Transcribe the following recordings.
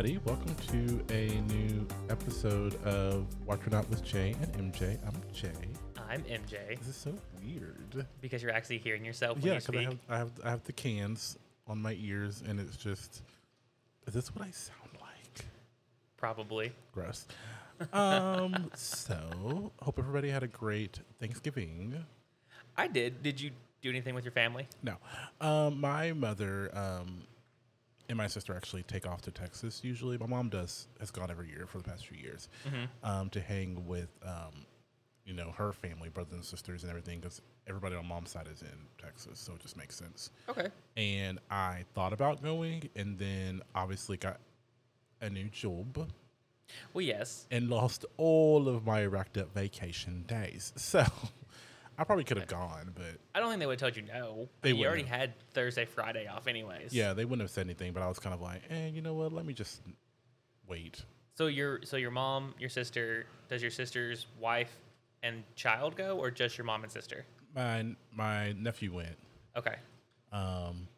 everybody. Welcome to a new episode of Watching Out with Jay and MJ. I'm Jay. I'm MJ This is so weird. because you're actually hearing yourself when yeah, you because I have, I have I have the cans on my ears, and it's just. Is this what I sound like? Probably. Gross. Um. so, hope everybody had a great Thanksgiving. I did. Did you do anything with your family? No, um, my mother um, and my sister actually take off to Texas. Usually, my mom does has gone every year for the past few years um, to hang with um, you know her family, brothers and sisters, and everything. Because everybody on mom's side is in Texas, so it just makes sense. Okay. And I thought about going, and then obviously got a new job Well, yes. and lost all of my racked up vacation days. So I probably could have gone, but I don't think they would have told you no. They you already have. had Thursday, Friday off, anyways. Yeah, they wouldn't have said anything, but I was kind of like, eh, you know what? Let me just wait. So your so your mom, your sister, does your sister's wife and child go, or just your mom and sister? My my nephew went. Okay. Um,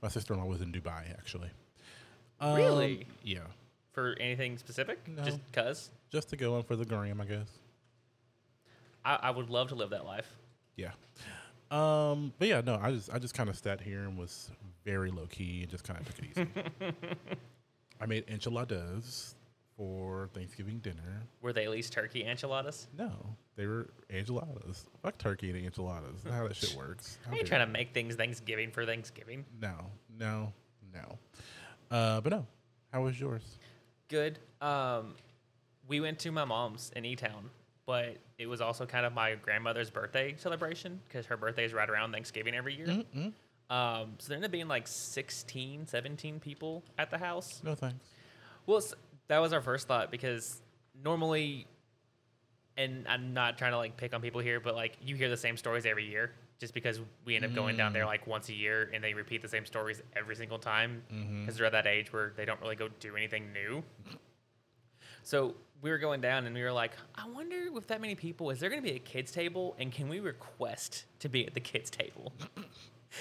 my sister in law was in Dubai actually. Um, Really? Yeah, For anything specific? No. Just cause? just to go in for the gram, I guess. I, I would love to live that life. Yeah. Um, but yeah, no, I just I just kind of sat here and was very low key and just kind of took it easy. I made enchiladas for Thanksgiving dinner. Were they at least turkey enchiladas? No, they were enchiladas. Fuck turkey and enchiladas. That's how that shit works. How I ain't trying to make things Thanksgiving for Thanksgiving. No, no, no. Uh, but no. How was yours? Good. Um, we went to my mom's in E Town, but it was also kind of my grandmother's birthday celebration because her birthday is right around Thanksgiving every year. Mm-mm. Um, so there ended up being like 16, 17 people at the house. No thanks. Well, that was our first thought because normally, and I'm not trying to like pick on people here, but like you hear the same stories every year just because we end up going down there mm. like once a year and they repeat the same stories every single time mm-hmm. because they're at that age where they don't really go do anything new. So we were going down and we were like, I wonder with that many people, is there going to be a kids table and can we request to be at the kids table?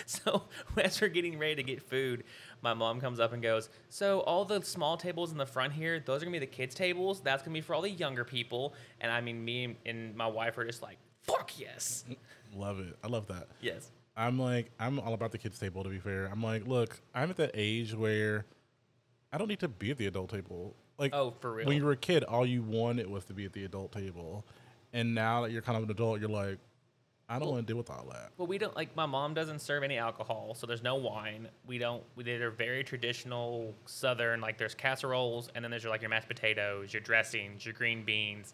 So as we're getting ready to get food, my mom comes up and goes, "So all the small tables in the front here, those are gonna be the kids' tables. That's gonna be for all the younger people." And I mean, me and my wife are just like, "Fuck yes, Love it. I love that. yes." I'm like, I'm all about the kids' table. To be fair, I'm like, look, I'm at that age where I don't need to be at the adult table. Like, Oh, for real? when you were a kid, all you wanted was to be at the adult table, and now that you're kind of an adult, you're like, I don't want to deal with all that. Well, we don't like my mom doesn't serve any alcohol, so there's no wine. We don't. We they're very traditional Southern. Like there's casseroles, and then there's your, like your mashed potatoes, your dressings, your green beans,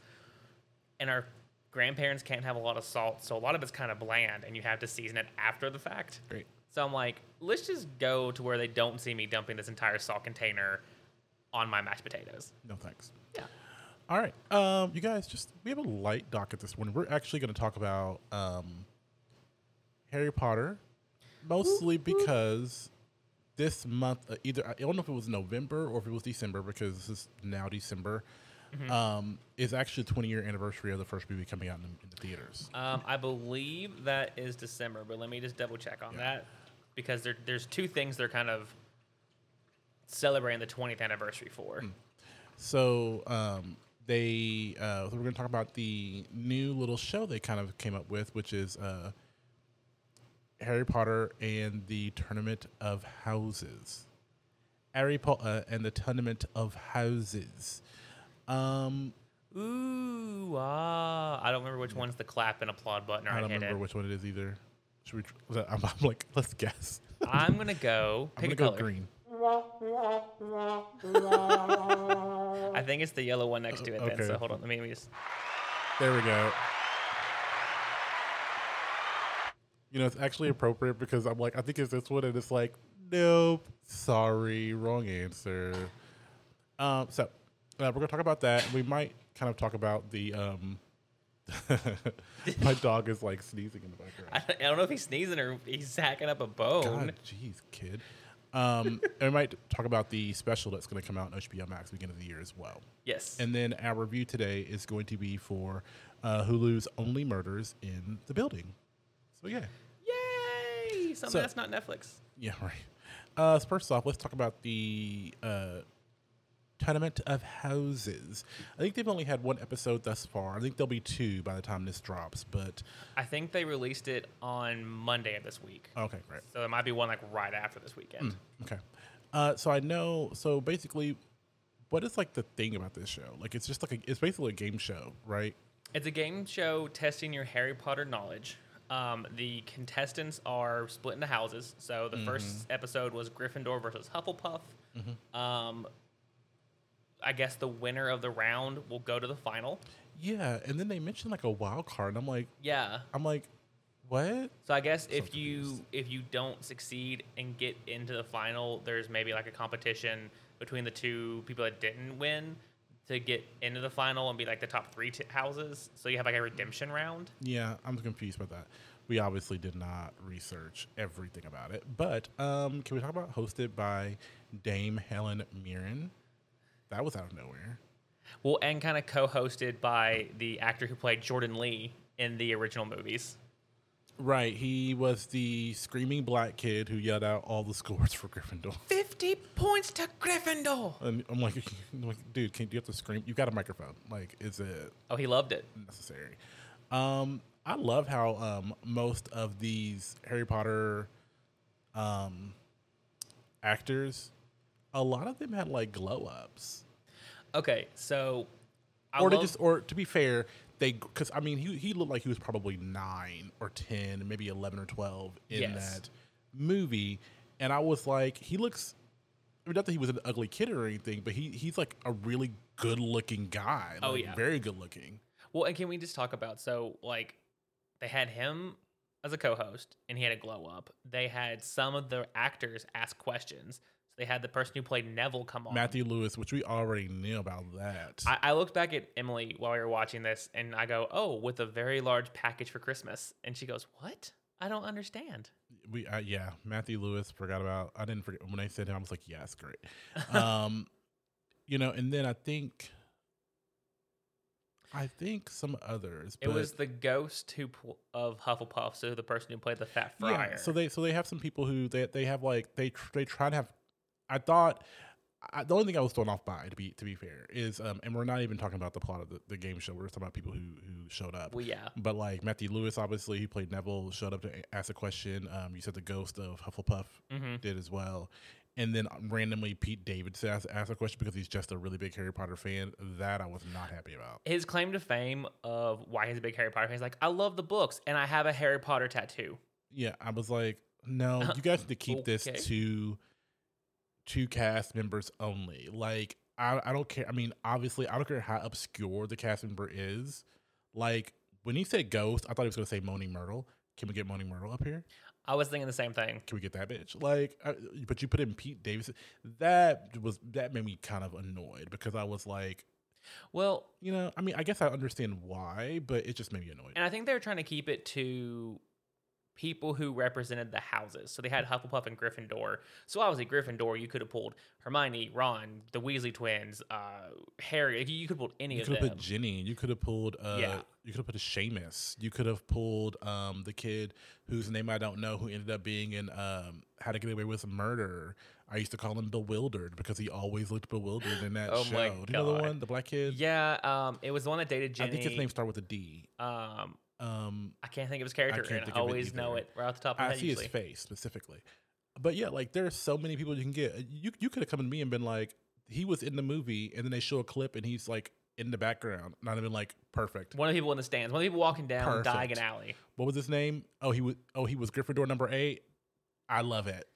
and our grandparents can't have a lot of salt, so a lot of it's kind of bland, and you have to season it after the fact. Great. So I'm like, let's just go to where they don't see me dumping this entire salt container on my mashed potatoes. No thanks. Yeah. All right, um, you guys, just we have a light docket this morning. We're actually going to talk about um, Harry Potter, mostly because this month, uh, either I don't know if it was November or if it was December, because this is now December. Um, is actually the 20 year anniversary of the first movie coming out in, in the theaters. Um, I believe that is December, but let me just double check on Yeah. that because there, there's two things they're kind of celebrating the 20th anniversary for. So um, they uh, so we're going to talk about the new little show they kind of came up with, which is uh, Harry Potter and the Tournament of Houses. Harry Potter and the Tournament of Houses. Um, Ooh, ah! I don't remember which one's the clap and applaud button. Or I I don't remember it. which one it is either. Should we? tr- I'm, I'm like, let's guess. I'm gonna go. I'm Pick gonna a go color. green. I think it's the yellow one next to it. Then, Okay. so hold on. Let me, just. There we go. You know, it's actually appropriate because I'm like, I think it's this one, and it's like, nope, sorry, wrong answer. Um, so uh, we're gonna talk about that. We might kind of talk about the um. my dog is like sneezing in the background. I, I don't know if he's sneezing or he's hacking up a bone. God, jeez, kid. Um, and we might talk about the special that's going to come out on HBO Max beginning of the year as well. Yes. And then our review today is going to be for uh, Hulu's Only Murders in the Building. So yeah, Yay! Something So- that's not Netflix. yeah, right. Uh, so first off, let's talk about the uh, Tournament of Houses. I think they've only had one episode thus far. I think there'll be two by the time this drops. But I think they released it on Monday of this week. okay, great. So there might be one like right after this weekend. Okay. Uh, so I know. So basically, what is like the thing about this show? Like, it's just like a, it's basically a game show, right? It's a game show testing your Harry Potter knowledge. Um, the contestants are split into houses. So the first episode was Gryffindor versus Hufflepuff. Um, I guess the winner of the round will go to the final. Yeah. And then they mentioned like a wild card, and I'm like, Yeah. I'm like, what? So I guess if you if you don't succeed and get into the final, there's maybe like a competition between the two people that didn't win to get into the final and be like the top three t- houses. So you have like a redemption round. Yeah, I'm confused about that. We obviously did not research everything about it, but um, can we talk about hosted by Dame Helen Mirren? That was out of nowhere. Well, and kind of co-hosted by the actor who played Jordan Lee in the original movies. Right, he was the screaming black kid who yelled out all the scores for Gryffindor. Fifty points to Gryffindor. And I'm like, I'm like, dude, can you have to scream? You got a microphone. Like, is it Oh, he loved it. necessary? Um, I love how um, most of these Harry Potter um, actors, a lot of them had like glow ups. Okay, so I or to love- just, or to be fair, they because I mean he he looked like he was probably nine or ten, maybe eleven or twelve in Yes. that movie, and I was like, he looks. I mean, not that he was an ugly kid or anything, but he he's like a really good looking guy. Oh, like, yeah. very good looking. Well, and can we just talk about so like they had him as a co-host and he had a glow up. They had some of the actors ask questions. They had the person who played Neville come on. Matthew Lewis, which we already knew about that. I, I looked back at Emily while we were watching this and I go, "Oh, with a very large package for Christmas." And she goes, "What? I don't understand." we uh, yeah, Matthew Lewis forgot about. I didn't forget when I said him. I was like, yes, great. um, you know, and then I think, I think some others. It was the ghost who of Hufflepuff, so the person who played the Fat Friar. Yeah, so they so they have some people who they they have like they tr- they try to have. I thought I, the only thing I was thrown off by to be to be fair is um and we're not even talking about the plot of the, the game show. We're just talking about people who who showed up. well, yeah. But like Matthew Lewis, obviously he played Neville, showed up to ask a question. Um, you said the ghost of Hufflepuff Mhm. did as well, and then randomly Pete Davidson asked, asked a question because he's just a really big Harry Potter fan. That I was not happy about. His claim to fame of why he's a big Harry Potter fan is like, "I love the books and I have a Harry Potter tattoo." Yeah, I was like, no, you guys need to keep this Okay. To two cast members only. Like, I, I don't care. I mean, obviously, I don't care how obscure the cast member is. Like, when he said ghost, I thought he was going to say Moaning Myrtle. Can we get Moaning Myrtle up here? I was thinking the same thing. Can we get that bitch? Like, I, but you put in Pete Davidson. That was that made me kind of annoyed because I was like, Well, you know, I mean, I guess I understand why, but it just made me annoyed. and I think they're trying to keep it to people who represented the houses. So they had Hufflepuff and Gryffindor. So obviously Gryffindor, you could have pulled Hermione, Ron, the Weasley twins, uh, Harry. You you could have pulled any You of could them. have put Ginny. You could have pulled. Uh, Yeah. You could have put a Seamus. You could have pulled um, the kid whose name I don't know, who ended up being in um, How to Get Away with Murder. I used to call him Bewildered because he always looked bewildered in that Oh show. my Do you know the one, the black kid? yeah, um, it was the one that dated Jenny. I think his name started with a D. Um, Um, I can't think of his character, can't and I of it always know it right off the top of my I head. see his face specifically. But yeah, like there's so many people you can get. You you could have come to me and been like, he was in the movie, and then they show a clip and he's like in the background, not even like perfect. One of the people in the stands. One of the people walking down Perfect. Diagon Alley. what was his name? Oh, he was. Oh, he was Gryffindor number eight. I love it.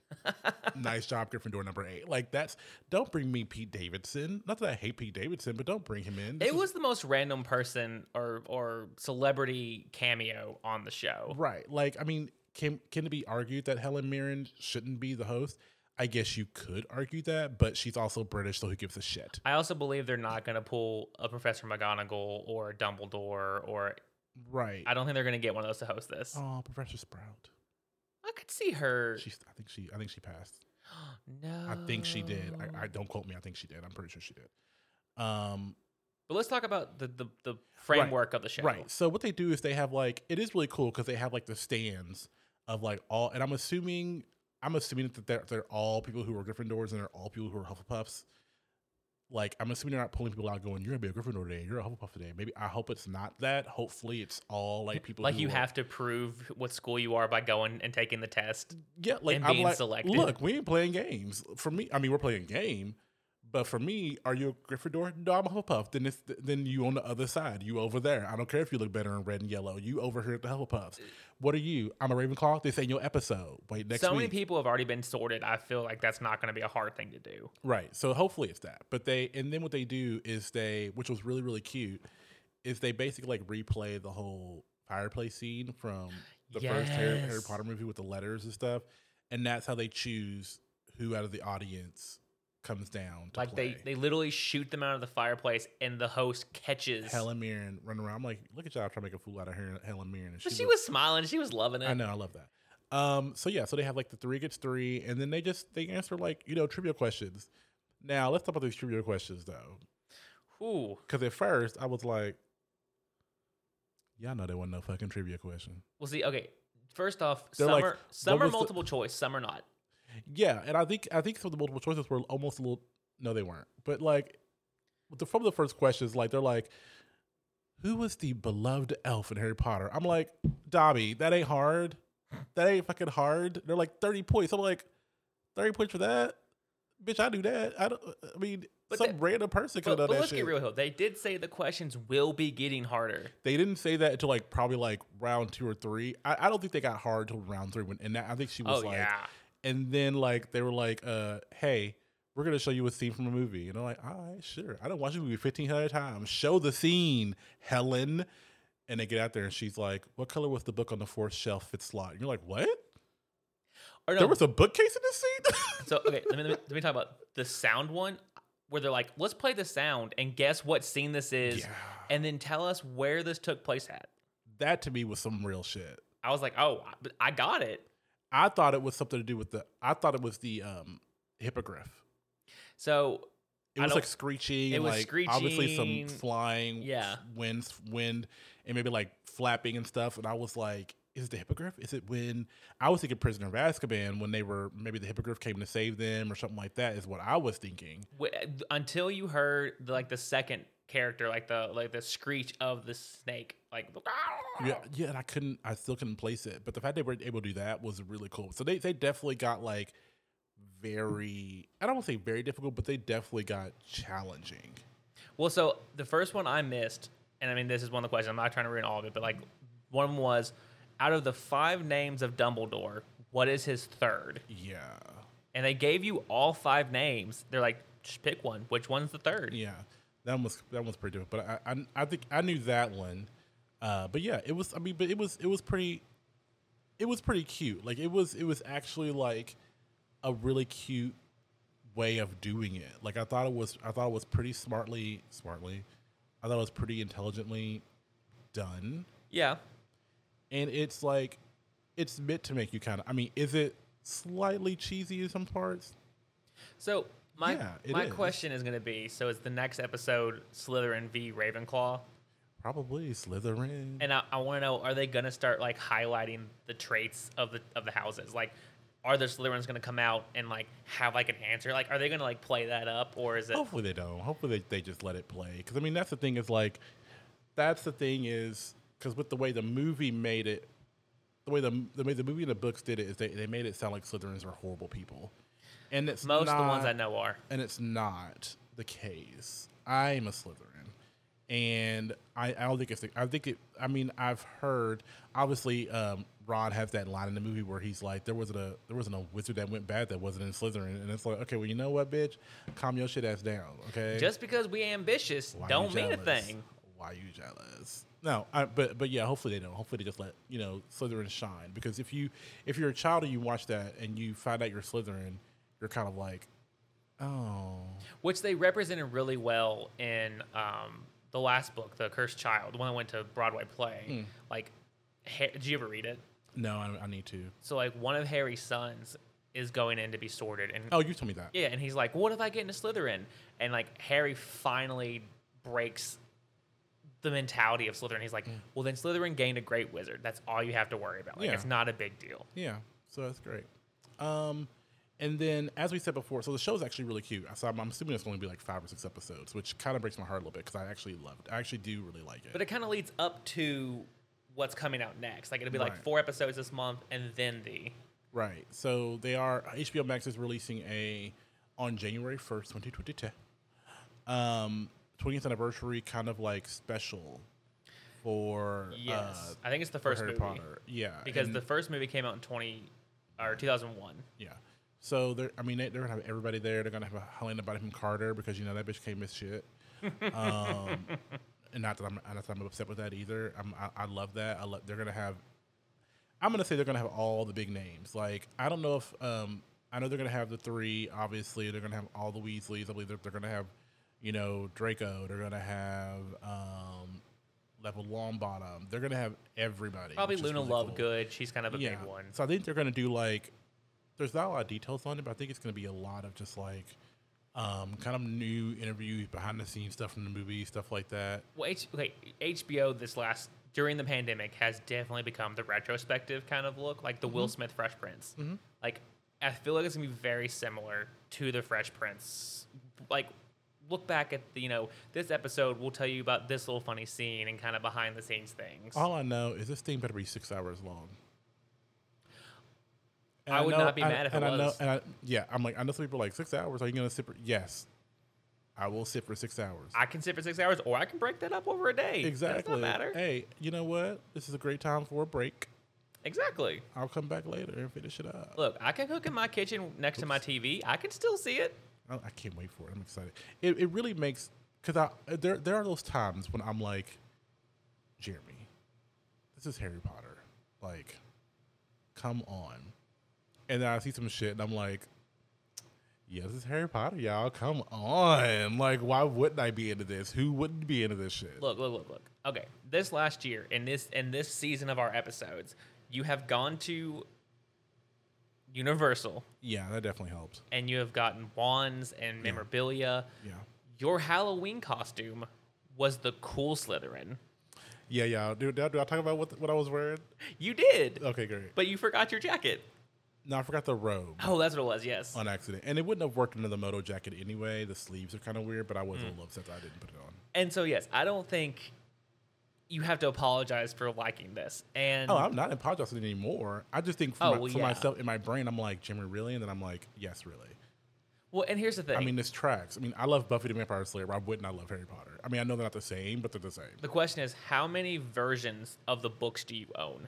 Nice job, Gryffindor number eight. Like that's. Don't bring me Pete Davidson. Not that I hate Pete Davidson, but don't bring him in. This It is- was the most random person or or celebrity cameo on the show. right. Like I mean, can can it be argued that Helen Mirren shouldn't be the host? I guess you could argue that, but she's also British, so who gives a shit? I also believe they're not going to pull a Professor McGonagall or a Dumbledore or Right. I don't think they're going to get one of those to host this. Oh, Professor Sprout. See her. She's. I think she. I think she passed. no, I think she did. I, I don't quote me. I think she did. I'm pretty sure she did. Um. But let's talk about the the, the framework of the show. Right. So what they do is they have like it is really cool because they have like the stands of like all, and I'm assuming I'm assuming that they're they're all people who are Gryffindors and they're all people who are Hufflepuffs. Like I'm assuming they're not pulling people out going, "You're gonna be a Gryffindor today. You're a Hufflepuff today." Maybe I hope it's not that. Hopefully, it's all like people Like you are- have to prove what school you are by going and taking the test. yeah, like and I'm being like, selected. look, we ain't playing games. For me, I mean, we're playing game, but for me, are you a Gryffindor? No, I'm a Hufflepuff. Then it's then you on the other side. You over there. I don't care if you look better in red and yellow. You over here at the Hufflepuffs. What are you? I'm a Ravenclaw. This ain't your episode. Wait next so week. many people have already been sorted. I feel like that's not going to be a hard thing to do. Right. So hopefully it's that. But they and then what they do is they, which was really really cute, is they basically like replay the whole fireplace scene from the first Harry, Harry Potter movie with the letters and stuff, and that's how they choose who out of the audience comes down to Like play. they they literally shoot them out of the fireplace, and the host catches. Helen Mirren run around. I'm like, look at y'all trying to make a fool out of her, Helen Mirren. And but she looked- was smiling. She was loving it. I know, I love that. Um, so yeah, so they have like the three gets three, and then they just they answer like you know trivia questions. Now let's talk about these trivia questions though. Ooh, Because at first I was like, y'all know there wasn't no fucking trivia question. well, see, okay. First off, They're some like, are some are was the- multiple choice, some are not. Yeah, and I think I think some of the multiple choices were almost a little. No, they weren't. But like, the, from the first questions, like they're like, who was the beloved elf in Harry Potter? I'm like, Dobby. That ain't hard. That ain't fucking hard. They're like thirty points. I'm like, thirty points for that. Bitch, I do that. I don't. I mean, But some that- random person could But, have but done that let's shit. get real. They did say the questions will be getting harder. They didn't say that until like probably like round two or three. I, I don't think they got hard till round three. When and that, I think she was Oh like, yeah. And then like they were like, uh, "Hey, we're gonna show you a scene from a movie," and I'm like, "All right, sure. I don't watch a movie fifteen hundred times. Show the scene, Helen." And they get out there, and she's like, "What color was the book on the fourth shelf fifth slot?" And you're like, "What? Or no, There was a bookcase in this scene?" so okay, let me, let me let me talk about the sound one, where they're like, let's play the sound and guess what scene this is, yeah, and then tell us where this took place at. that to me was some real shit. I was like, oh, I got it. I thought it was something to do with the. I thought it was the um hippogriff. So It was like screeching, it and was like obviously some flying, yeah. wind, wind, and maybe like flapping and stuff. And I was like, "Is it the hippogriff? Is it when I was thinking Prisoner of Azkaban when they were maybe the hippogriff came to save them or something like that?" Is what I was thinking. until you heard like the second character, like the like the screech of the snake, like Yeah, yeah, and I couldn't, I still couldn't place it. But the fact they were able to do that was really cool. So they they definitely got like very, I don't want to say very difficult, but they definitely got challenging. Well, so the first one I missed, and I mean this is one of the questions. I'm not trying to ruin all of it, but like one of them was, out of the five names of Dumbledore, what is his third? Yeah, And they gave you all five names. They're like, just pick one. Which one's the third? Yeah, that one was that one's pretty difficult. But I, I I think I knew that one. Uh, but yeah, it was. I mean, but it was it was pretty. It was pretty cute. Like it was it was actually like a really cute way of doing it. Like I thought it was I thought it was pretty smartly smartly. I thought it was pretty intelligently done. Yeah. And it's like it's meant to make you kind of. I mean, is it slightly cheesy in some parts? So my Yeah, my is. question is going to be: so is the next episode Slytherin v Ravenclaw? Probably Slytherin. And I, I want to know: are they going to start like highlighting the traits of the of the houses? Like, are the Slytherins going to come out and like have like an answer? Like, are they going to like play that up, or is it? Hopefully they don't. Hopefully they, they just let it play. Because I mean, that's the thing is like, that's the thing is because with the way the movie made it, the way the the way the movie and the books did it is they, they made it sound like Slytherins are horrible people, and it's Most of the ones I know are. and it's not the case. I'm a Slytherin, and I, I don't think it's. The, I think it. I mean, I've heard. Obviously, um, Ron has that line in the movie where he's like, "There wasn't a there wasn't a wizard that went bad that wasn't in Slytherin," and it's like, okay, well, you know what, bitch, calm your shit ass down, okay? Just because we ambitious Why don't mean a thing. Why you jealous? No, I, but but yeah, hopefully they don't. Hopefully they just let you know Slytherin shine because if you if you're a child and you watch that and you find out you're Slytherin, you're kind of like, oh, which they represented really well in um, the last book, The Cursed Child, the one that went to Broadway play. Hmm. Like, ha- did you ever read it? no, I, I need to. So, like, one of Harry's sons is going in to be sorted, and Oh, you told me that. yeah, and he's like, "What if I get into Slytherin?" And like, Harry finally breaks the mentality of Slytherin. He's like, "Well, then Slytherin gained a great wizard. That's all you have to worry about. Like. Yeah. it's not a big deal." Yeah, so that's great. Um, And then, as we said before, so the show is actually really cute. So I'm, I'm assuming it's going to be like five or six episodes, which kind of breaks my heart a little bit because I actually loved. I actually do really like it. But it kind of leads up to what's coming out next. Like it'll be like four episodes this month, and then the Right. So they are HBO Max is releasing a on January first, twenty twenty two. Um, twentieth anniversary kind of like special for yes, uh, I think it's the first Harry movie Potter. Yeah, because and- the first movie came out in twenty or two thousand one. yeah. So they're I mean they, they're gonna have everybody there. They're gonna have a Helena Bonham Carter because you know that bitch can't miss shit. Um, and not that I'm not that I'm upset with that either. I'm, I, I love that. I love they're gonna have. I'm gonna say they're gonna have all the big names. Like I don't know if um I know they're gonna have the three. Obviously, they're gonna have all the Weasleys. I believe they're, they're gonna have you know Draco. They're gonna have um Neville Longbottom. They're gonna have everybody. Probably Luna really cool. Lovegood. She's kind of a yeah. big one. So I think they're gonna do like. There's not a lot of details on it, but I think it's gonna be a lot of just like. Um, kind of new interviews, behind the scenes stuff from the movie, stuff like that. Well, H- okay, HBO this last during the pandemic has definitely become the retrospective kind of look, like the Will Mm-hmm. Smith Fresh Prince. Like, I feel like it's gonna be very similar to the Fresh Prince. Like, look back at the, you know this episode. We'll tell you about this little funny scene and kind of behind the scenes things. All I know is this thing better be six hours long. And I would know- not be I- mad if it and I know, was. and I, yeah, I'm like, I know some people are like six hours. Are you gonna sit for? Yes, I will sit for six hours. I can sit for six hours, or I can break that up over a day. exactly. Does not matter. Hey, you know what? This is a great time for a break. Exactly. I'll come back later and finish it up. Look, I can cook in my kitchen next to my TV. I can still see it. I, I can't wait for it. I'm excited. It, it really makes because I there there are those times when I'm like, Jeremy, this is Harry Potter. Like, come on. And then I see some shit and I'm like, yeah, this is Harry Potter, y'all. Come on. Like, why wouldn't I be into this? Who wouldn't be into this shit? Look, look, look, look. Okay, this last year in this in this season of our episodes, you have gone to Universal Yeah, that definitely helps. and you have gotten wands and memorabilia. Yeah. Your Halloween costume was the cool Slytherin. Yeah, yeah. Do, do, I- do I talk about what, what I was wearing? You did, Okay, great. but you forgot your jacket. No, I forgot the robe. Oh, that's what it was. Yes. on accident, and it wouldn't have worked under the moto jacket anyway. The sleeves are kind of weird, but I was Mm. a little upset that I didn't put it on. And so yes, I don't think you have to apologize for liking this. And Oh, I'm not apologizing anymore. I just think for, Oh, my, well, for yeah. myself in my brain, I'm like Jimmy, really, and then I'm like, yes, really. well, and here's the thing. I mean, this tracks. I mean, I love Buffy the Vampire Slayer. Why wouldn't I love Harry Potter? I mean, I know they're not the same, but they're the same. the question is, how many versions of the books do you own?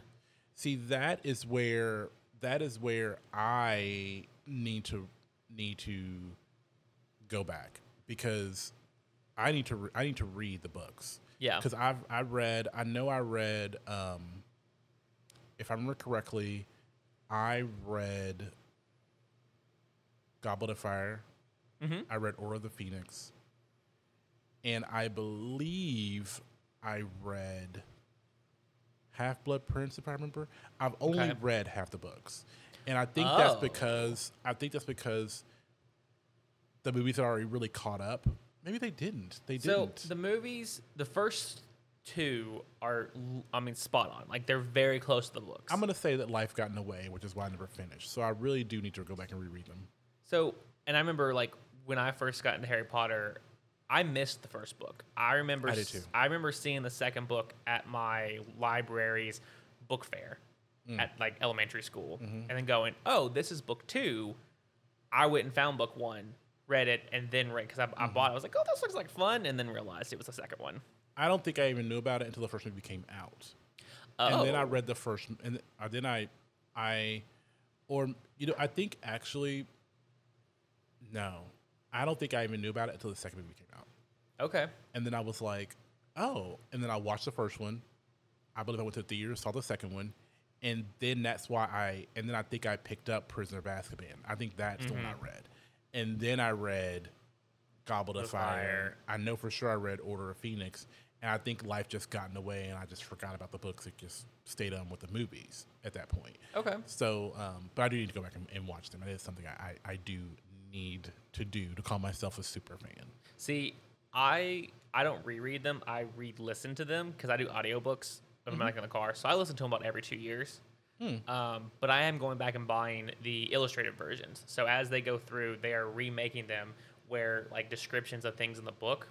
See, that is where that is where I need to need to go back because I need to re- I need to read the books. Yeah. because I've I read I know I read um, if I remember correctly, I read Goblet of Fire. Mhm. I read Order of the Phoenix, and I believe I read Half Blood Prince. If I remember, I've only Okay. read half the books, and I think that's Oh. because I think that's because the movies are already really caught up. Maybe they didn't. They didn't. So the movies, the first two are, I mean, spot on. Like they're very close to the books. I'm gonna say that life got in the way, which is why I never finished. So I really do need to go back and reread them. So, and I remember like when I first got into Harry Potter, I missed the first book. I remember, I did too. I remember seeing the second book at my library's book fair Mm. at like elementary school, Mm-hmm. and then going, "Oh, this is book two. I went and found book one, read it, and then read because I, I Mm-hmm. bought. it. I was like, "Oh, this looks like fun," and then realized it was the second one. I don't think I even knew about it until the first movie came out. and then I Oh. read the first, and then I, I, or you know, I think actually, no, I don't think I even knew about it until the second movie came out. Okay. And then I was like, oh, and then I watched the first one. I believe I went to the theater, saw the second one, and then that's why I, and then I think I picked up Prisoner of Azkaban. I think that's the one I read, and then I read Goblet of Fire. Fire. I know for sure I read Order of Phoenix, and I think life just got in the way, and I just forgot about the books. It just stayed on with the movies at that point. Okay. So, um, but I do need to go back and, and watch them. It is something I, I, I do need to do to call myself a super fan. See, I I don't reread them. I read listen to them because I do audiobooks when I'm like in the car. So I listen to them about every two years. Um, but I am going back and buying the illustrated versions. So as they go through, they are remaking them where like descriptions of things in the book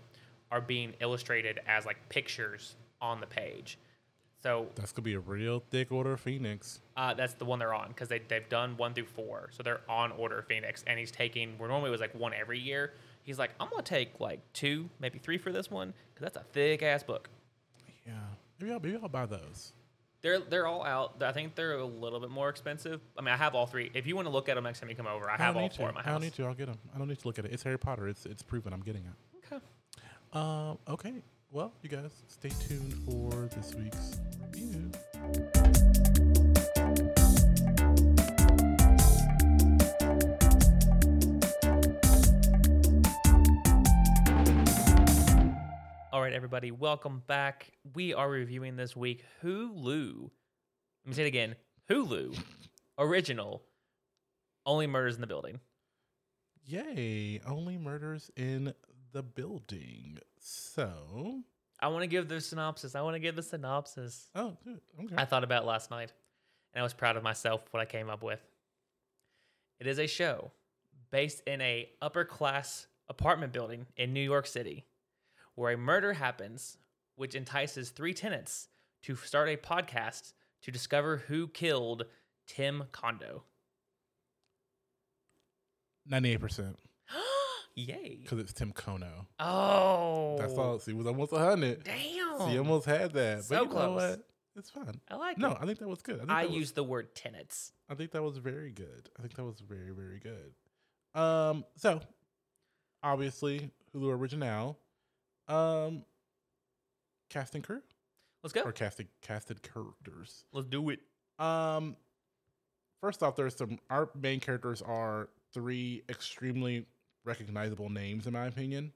are being illustrated as like pictures on the page. So That's gonna be a real thick order of Phoenix. uh, that's the one they're on because they, they've done one through four. So they're on Order of Phoenix. And he's taking, where normally it was like one every year. He's like, I'm going to take like two, maybe three for this one because that's a thick ass book. Yeah, maybe I'll maybe I'll buy those. They're they're all out. I think they're a little bit more expensive. I mean, I have all three. If you want to look at them next time you come over, I have don't all four to. in my I don't need to. I'll get them. I don't need to look at it. It's Harry Potter. It's it's proven. I'm getting it. Okay. Um. Okay. Well, you guys, stay tuned for this week's review. All right, everybody, welcome back. We are reviewing this week Hulu. Let me say it again Hulu original. Only murders in the building. Yay! Only murders in the building. So, I want to give the synopsis. I want to give the synopsis. oh, good. Okay. I thought about last night, and I was proud of myself what I came up with. It is a show based in a upper class apartment building in New York City, where a murder happens, which entices three tenants to start a podcast to discover who killed Tim Kondo. Ninety-eight percent Yay! because it's Tim Kono. Oh, That's all. See, was almost a hundred. Damn, He almost had that, So but you know close. what? It's fine. I like No, it. I think that was good. I, think I that was- use the word tenants. I think that was very good. I think that was very, very good. Um, so obviously Hulu original. Um casting crew Let's go. or casting casted characters. Let's do it. Um first off, there's some our main characters are three extremely recognizable names in my opinion.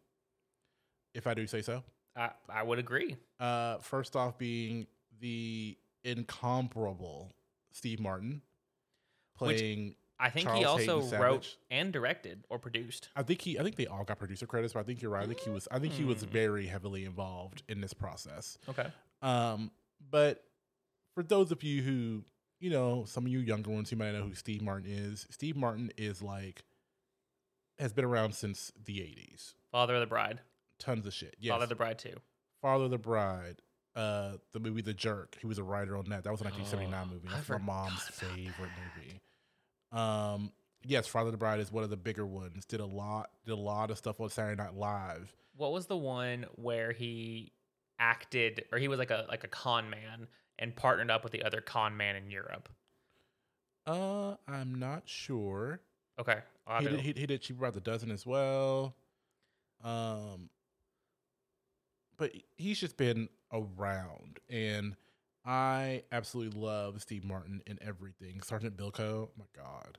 If I do say so. I, I would agree. Uh first off being the incomparable Steve Martin Which- playing I think he also Haden wrote Savage. and directed or produced. I think he I think they all got producer credits, but I think you're right. I think he was I think he was Mm. very heavily involved in this process. Okay. Um, but for those of you who, you know, some of you younger ones who might know who Steve Martin is, Steve Martin is like has been around since the 80s. Father of the Bride. Tons of shit. Yes. Father of the Bride too. Father of the Bride. Uh, the movie The Jerk. He was a writer on that. That was a 1979 Oh, movie. I That's my mom's about that. favorite movie. Um, yes, Father of the Bride is one of the bigger ones. Did a lot. Did a lot of stuff on Saturday Night Live. What was the one where he acted or he was like a like a con man and partnered up with the other con man in Europe? Uh, I'm not sure. Okay. I'll He did, he, he did Cheaper by the Dozen as well. Um, but he's just been around, and I absolutely love Steve Martin in everything. Sergeant Bilko, my god.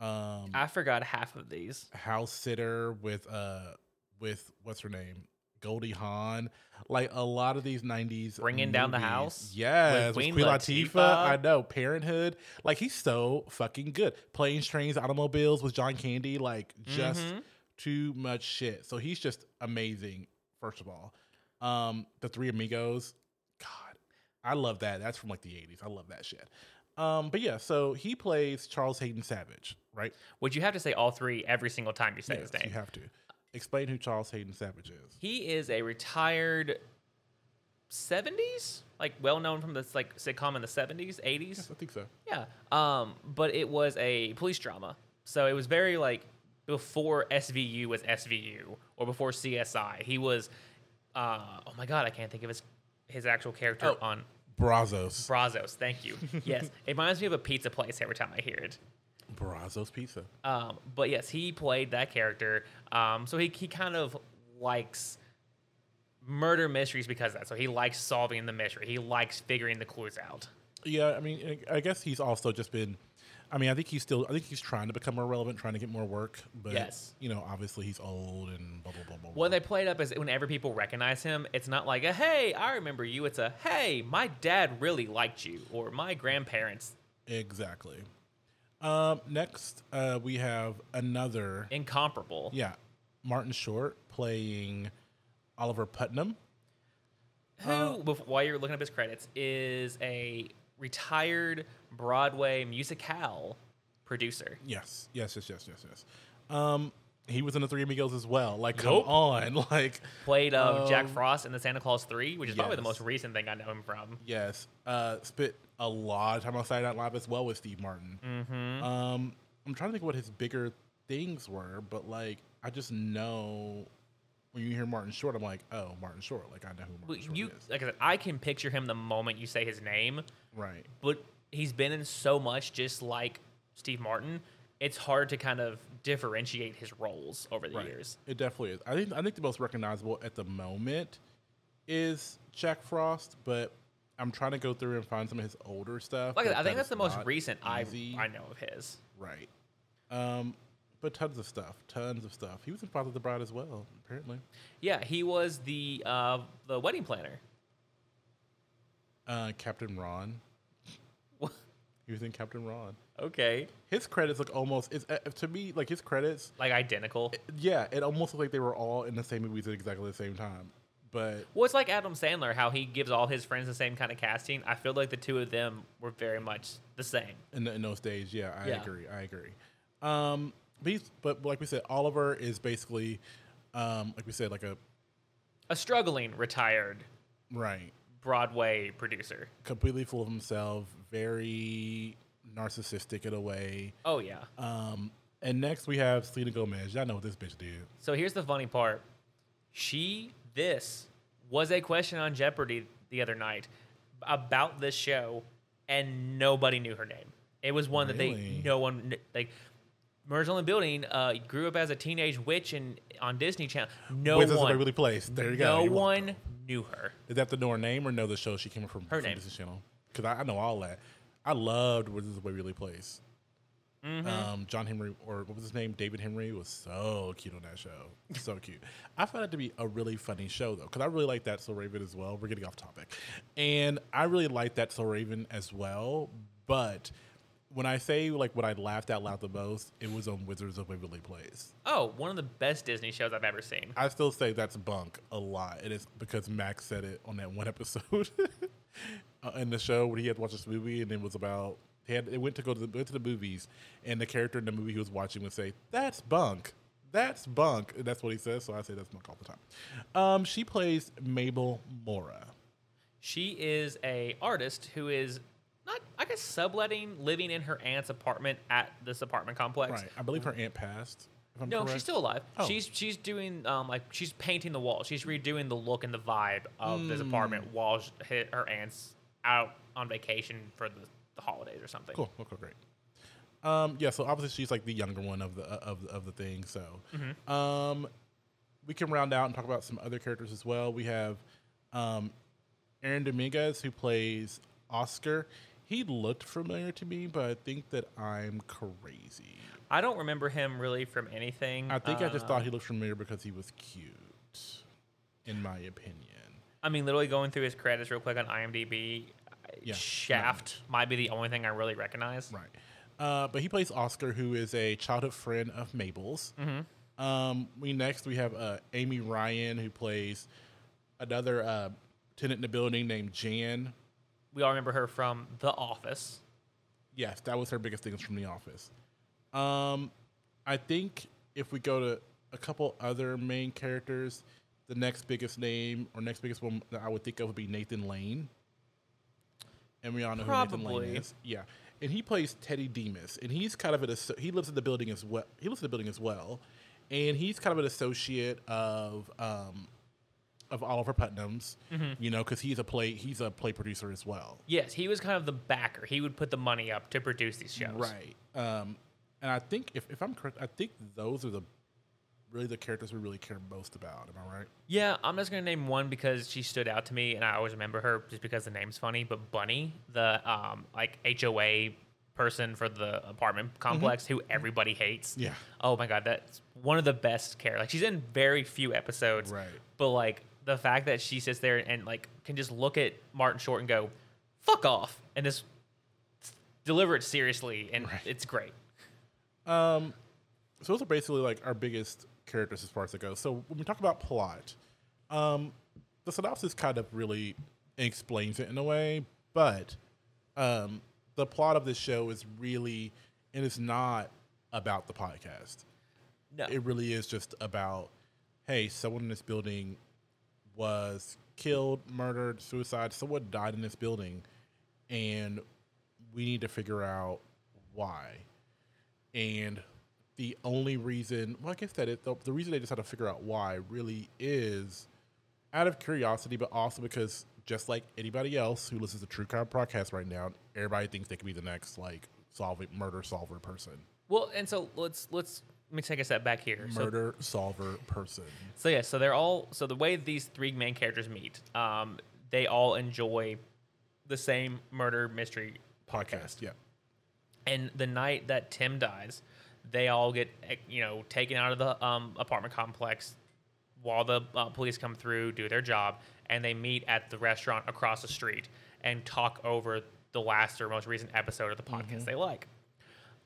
Um, I forgot half of these. house sitter with uh with what's her name Goldie Hawn, like a lot of these '90s Bringing Down the. House Yes, Queen Queen Latifah. Latifah. I know Parenthood. Like he's so fucking good. Planes, trains, automobiles with John Candy. Like just Mhm. too much shit. So he's just amazing. First of all, um, the Three Amigos. God, I love that. That's from like the '80s. I love that shit. Um, but yeah, so he plays Charles Haden Savage, right? Would you have to say all three every single time you say Yes, his name? you have to explain who Charles Haden Savage is. He is a retired 70s, like well known from this like sitcom in the 70s, 80s. Yes, I think so. Yeah. Um, but it was a police drama. So it was very like before SVU was SVU or before CSI. He was uh oh my god, I can't think of his his actual character Oh. on Brazos. Brazos. Thank you. yes. It reminds me of a pizza place every time I hear it. Brazos Pizza. Um, but yes, he played that character. Um, so he, he kind of likes murder mysteries because of that. So he likes solving the mystery. He likes figuring the clues out. Yeah, I mean, I I guess he's also just been. I mean, I think he's still. I think he's trying to become more relevant, trying to get more work. But Yes. you know, obviously he's old and blah blah blah blah. What blah. they played up is whenever people recognize him, it's not like a hey, I remember you. It's a hey, my dad really liked you, or my grandparents. Exactly. Um, next, uh, we have another. Incomparable. Yeah, Martin Short playing Oliver Putnam. Who, bef- while you're looking up his credits, is a retired Broadway musicale producer. Yes, yes, yes, yes, yes, yes. Um, he was in the Three Amigos as well. Like, come on, like, Played uh, Jack Um, Frost in the Santa Claus 3, which is probably the most recent thing I know him from. yes. Uh, spit a lot of time on Saturday Night Live as well with Steve Martin. Mm-hmm. Um, I'm trying to think what his bigger things were, but like, I just know when you hear Martin Short, I'm like, oh, Martin Short. Like, I know who Martin Short you, is. like I said, I can picture him the moment you say his name, Right. but he's been in so much just like Steve Martin. It's hard to kind of differentiate his roles over the Right. years. It definitely is. I think I think the most recognizable at the moment is Jack Frost, but I'm trying to go through and find some of his older stuff. Like I but said, I think that that's the most recent I. I know of his. Right. Um, but tons of stuff. Tons of stuff. He was in Father of the Bride as well, apparently. Yeah, he was the uh, the wedding planner. Uh, Captain Ron. He was in Captain Ron. okay, His credits look almost it's, uh, to me like his credits. like identical. Yeah, it almost looked like they were all in the same movies at exactly the same time. But Well, it's like Adam Sandler, how he gives all his friends the same kind of casting. I feel like the two of them were very much the same. in, the, in those days. Yeah, I Yeah. agree. I agree. Um, but, he's, but like we said, Oliver is basically, um, like we said, like a A struggling retired right, Broadway producer. completely full of himself, very narcissistic in a way. Oh yeah. Um, and next we have Selena Gomez. Y'all know what this bitch did. So here's the funny part. She this was a question on Jeopardy the other night about this show, and nobody knew her name. It was one that they no one like. On Building uh, grew up as a teenage witch and on Disney Channel. No Wizards one, Waverly Place. There you go. no welcome. one knew her. Is that the know her name or know the show she came from? Her from name. Disney Channel. Because I, I know all that. I loved Wizards of Waverly Place. Mm-hmm. Um, John Henry, or what was his name? David Henrie was so cute on that show. So cute. I found it to be a really funny show though, because I really like that So Raven as well. We're getting off topic, and I really like that So Raven as well. But when I say like what I laughed out loud the most, it was on Wizards of Waverly Place. Oh, one of the best Disney shows I've ever seen. I still say that's bunk a lot. It is because Max said it on that one episode uh, in the show when he had to watch this movie, and it was about he had it went to go to the went to the movies, and the character in the movie he was watching would say, "That's bunk." That's bunk. That's what he says. So I say that's bunk all the time. Um, she plays Mabel Mora. She is a artist who is not, I guess, subletting, living in her aunt's apartment at this apartment complex. Right. I believe her aunt passed. If I'm No, correct. she's still alive. Oh. She's she's doing um like she's painting the walls. She's redoing the look and the vibe of this apartment Hmm. while sh- her her aunt's out on vacation for the, the holidays or something. Cool. Okay, great. Um, yeah, so obviously she's like the younger one of the of of the thing. So, Mm-hmm. um, we can round out and talk about some other characters as well. We have um, Aaron Dominguez who plays Oscar. He looked familiar to me, but I think that I'm crazy. I don't remember him really from anything. I think I just Uh, thought he looked familiar because he was cute, in my opinion. I mean, literally going through his credits real quick on IMDb, Yeah, Shaft might be the only thing I really recognize. Right. Uh, but he plays Oscar, who is a childhood friend of Mabel's. Mm-hmm. Um, we next we have uh, Amy Ryan, who plays another uh, tenant in the building named Jan. We all remember her from The Office. Yes, that was her biggest things from The Office. Um, I think if we go to a couple other main characters, the next biggest name or next biggest one that I would think of would be Nathan Lane. And we all know who Nathan Probably. Lane is. Yeah, and he plays Teddy Demas, and he's kind of an he lives in the building as well. He lives in the building as well, and he's kind of an associate of um, of Oliver Putnam's. Mm-hmm. You know, because he's a play he's a play producer as well. Yes, he was kind of the backer. He would put the money up to produce these shows. Right. Um, and I think if, if I'm correct, I think those are the really the characters we really care most about. Am I right? Yeah, I'm just gonna name one because she stood out to me, and I always remember her just because the name's funny. But Bunny, the um like HOA person for the apartment complex, who everybody hates. Yeah. Oh my god, that's one of the best characters. Like she's in very few episodes. Right. But like the fact that she sits there and like can just look at Martin Short and go, "Fuck off," and just deliver it seriously, and Right. it's great. Um, so those are basically like our biggest characters as far as it goes. So when we talk about plot, um, the synopsis kind of really explains it in a way, but Um, the plot of this show is really, and it's not about the podcast. No. It really is just about, hey, someone in this building was killed, murdered, suicide. Someone died in this building, and we need to figure out why. And the only reason, well, I guess that it, the, the reason they just had to figure out why really is out of curiosity, but also because just like anybody else who listens to True Crime podcast right now, everybody thinks they could be the next like solving murder solver person, well, and so let's let's let me take a step back here. So murder solver person. So yeah, so they're all so the way these three main characters meet, um, they all enjoy the same murder mystery Podcast, yeah. and the night that Tim dies, they all get you know taken out of the um, apartment complex while the uh, police come through, do their job, and they meet at the restaurant across the street and talk over the last or most recent episode of the podcast they like.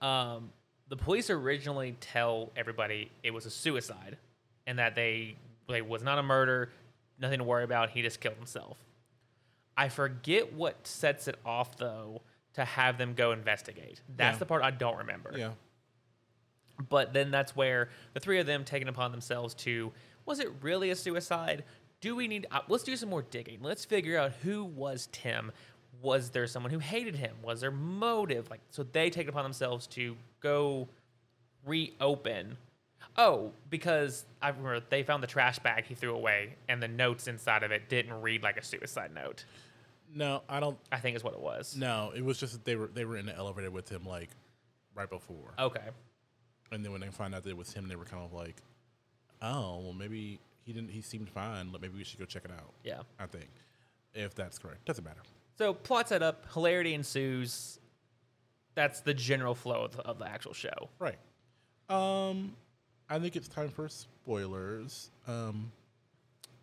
Um, the police originally tell everybody it was a suicide and that they they was not a murder, nothing to worry about. He just killed himself. I forget what sets it off though to have them go investigate. That's Yeah. the part I don't remember. Yeah. But then that's where the three of them taking upon themselves to was it really a suicide? Do we need uh, let's do some more digging. Let's figure out who was Tim. Was there someone who hated him? Was there motive? Like so they take it upon themselves to go reopen. Oh, because I remember they found the trash bag he threw away and the notes inside of it didn't read like a suicide note. No, I don't. I think is what it was. No, it was just that they were they were in the elevator with him like right before, Okay. And then when they find out that it was him, they were kind of like, oh, well, maybe he didn't. He seemed fine. Like, Maybe we should go check it out. Yeah. I think if that's correct, doesn't matter. So plot set up, hilarity ensues. That's the general flow of the, of the actual show. Right. Um, I think it's time for spoilers. Um,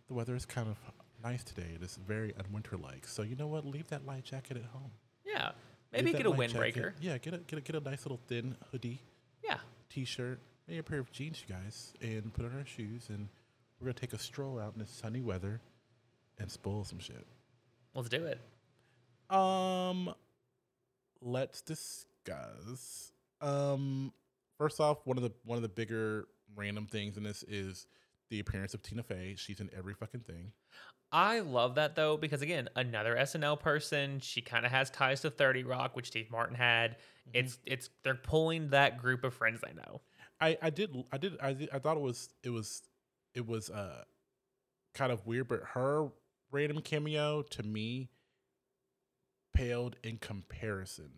the weather is kind of nice today. It is very unwinter-like. So you know what? Leave that light jacket at home. Yeah, maybe Leave get a windbreaker. jacket- Yeah, get a get a get a nice little thin hoodie, Yeah, t-shirt, maybe a pair of jeans, you guys, and put on our shoes, and we're gonna take a stroll out in this sunny weather and spoil some shit. let's do it. Um, let's discuss. Um, first off, one of the one of the bigger random things in this is the appearance of Tina Fey. She's in every fucking thing. I love that though because again, another SNL person. She kind of has ties to Thirty Rock, which Steve Martin had. It's it's they're pulling that group of friends they know. I I did I did I did, I thought it was it was it was uh kind of weird, but her random cameo to me paled in comparison